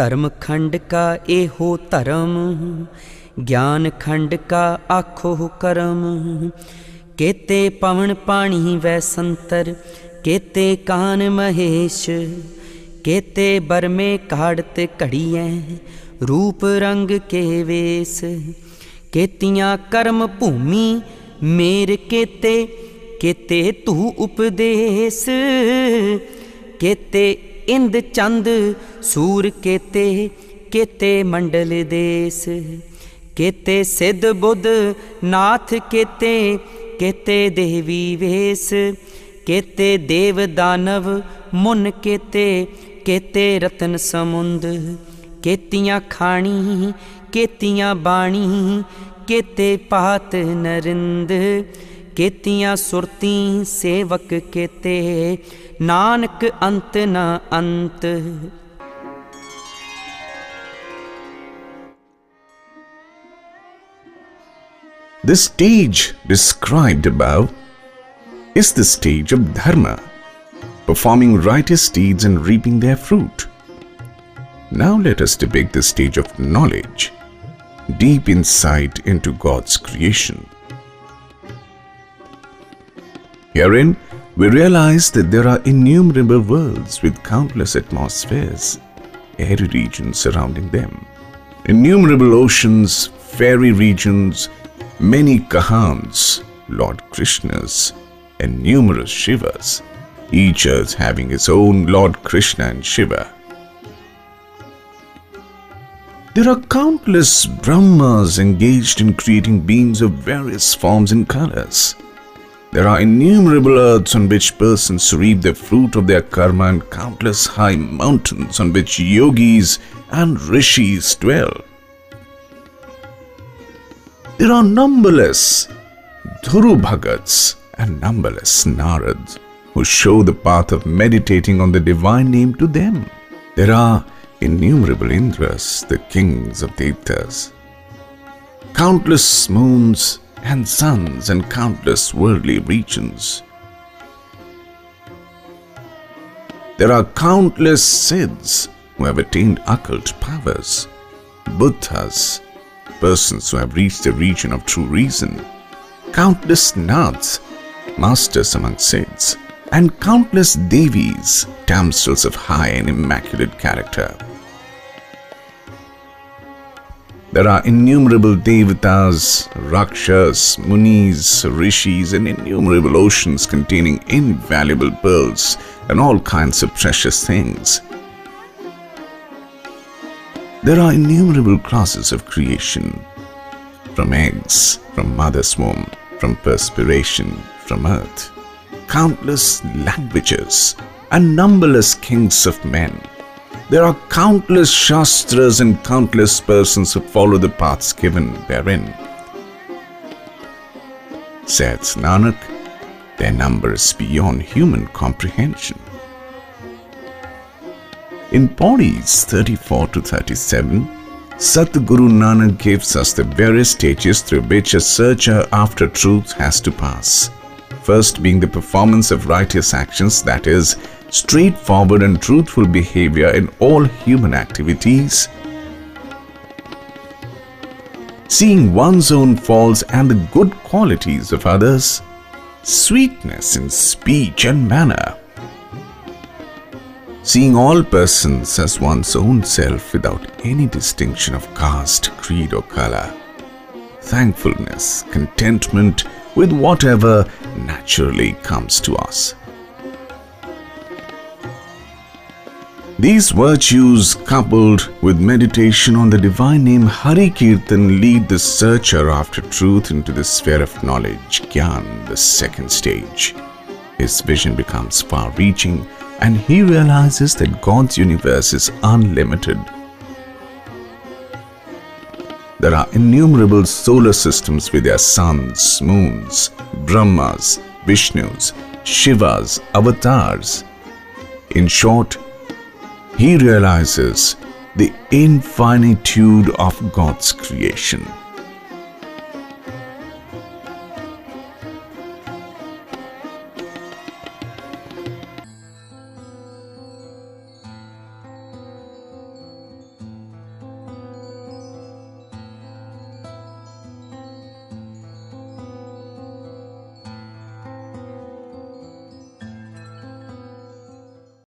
ਧਰਮ ਖੰਡ ਕਾ ਇਹੋ ਧਰਮ, ਗਿਆਨ ਖੰਡ ਕਾ ਆਖੋ ਕਰਮ। ਕੇਤੇ ਪਵਨ ਪਾਣੀ ਵੈ ਸੰਤਰ, ਕੇਤੇ ਕਾਨ ਮਹੇਸ਼, ਕੇਤੇ ਬਰਮੇ ਕਾੜਤ ਘੜੀਐ, ਰੂਪ ਰੰਗ ਕੇ ਵੇਸ। ਕੇਤੀਆਂ ਕਰਮ ਭੂਮੀ ਮੇਰ ਕੇਤੇ ਕੇਤੇ ਤੂ ਉਪਦੇਸ। ਕੇਤੇ ਇੰਦ ਚੰਦ ਸੂਰ ਕੇਤੇ ਕੇਤੇ ਮੰਡਲ ਦੇਸ। ਕੇਤੇ ਸਿੱਧ ਬੁੱਧ ਨਾਥ ਕੇਤੇ ਕੇਤੇ ਦੇਵੀ ਵੇਸ। ਕੇਤੇ ਦੇਵ ਦਾਨਵ ਮੁਨ ਕੇਤੇ ਕੇਤੇ ਰਤਨ ਸਮੁੰਦ। ਕੇਤੀਆਂ ਖਾਣੀ, ਕੇਤੀਆਂ ਬਾਣੀ, ਕੇਤੇ ਪਾਤ ਨਰਿੰਦ। ਕੇਤੀਆਂ ਸੁਰਤੀ ਸੇਵਕ ਕੇਤੇ ਨਾਨਕ ਅੰਤ ਨਾ ਅੰਤ The stage described above is the stage of dharma, performing righteous deeds and reaping their fruit. Now let us depict the stage of knowledge, deep insight into God's creation. Herein, we realize that there are innumerable worlds with countless atmospheres, airy regions surrounding them, innumerable oceans, fairy regions, many Kahans, Lord Krishnas, and numerous Shivas, each earth having its own Lord Krishna and Shiva. There are countless Brahmas engaged in creating beings of various forms and colors. There are innumerable earths on which persons reap the fruit of their karma and countless high mountains on which yogis and rishis dwell. There are numberless Dhuru Bhagats and numberless Narads who show the path of meditating on the divine name to them. There are innumerable Indras, the kings of Devtas, countless moons and suns and countless worldly regions. There are countless Siddhs who have attained occult powers, Buddhas, persons who have reached the region of true reason, countless Naths, masters among Siddhs, and countless Devis, damsels of high and immaculate character. There are innumerable devatas, rakshas, munis, rishis, and innumerable oceans containing invaluable pearls and all kinds of precious things. There are innumerable classes of creation from eggs, from mother's womb, from perspiration, from earth, countless languages, and numberless kings of men. There are countless shastras and countless persons who follow the paths given therein. Saith Nanak, their number is beyond human comprehension. In Pauris 34 to 37, Satguru Nanak gives us the various stages through which a searcher after truth has to pass. First being the performance of righteous actions, that is, straightforward and truthful behavior in all human activities. Seeing one's own faults and the good qualities of others, sweetness in speech and manner. Seeing all persons as one's own self without any distinction of caste, creed, or color. Thankfulness, contentment with whatever naturally comes to us. These virtues, coupled with meditation on the divine name Hari Kirtan, lead the searcher after truth into the sphere of knowledge, Gyan, the second stage. His vision becomes far reaching and he realizes that God's universe is unlimited. There are innumerable solar systems with their suns, moons, Brahmas, Vishnus, Shivas, avatars. In short, he realizes the infinitude of God's creation.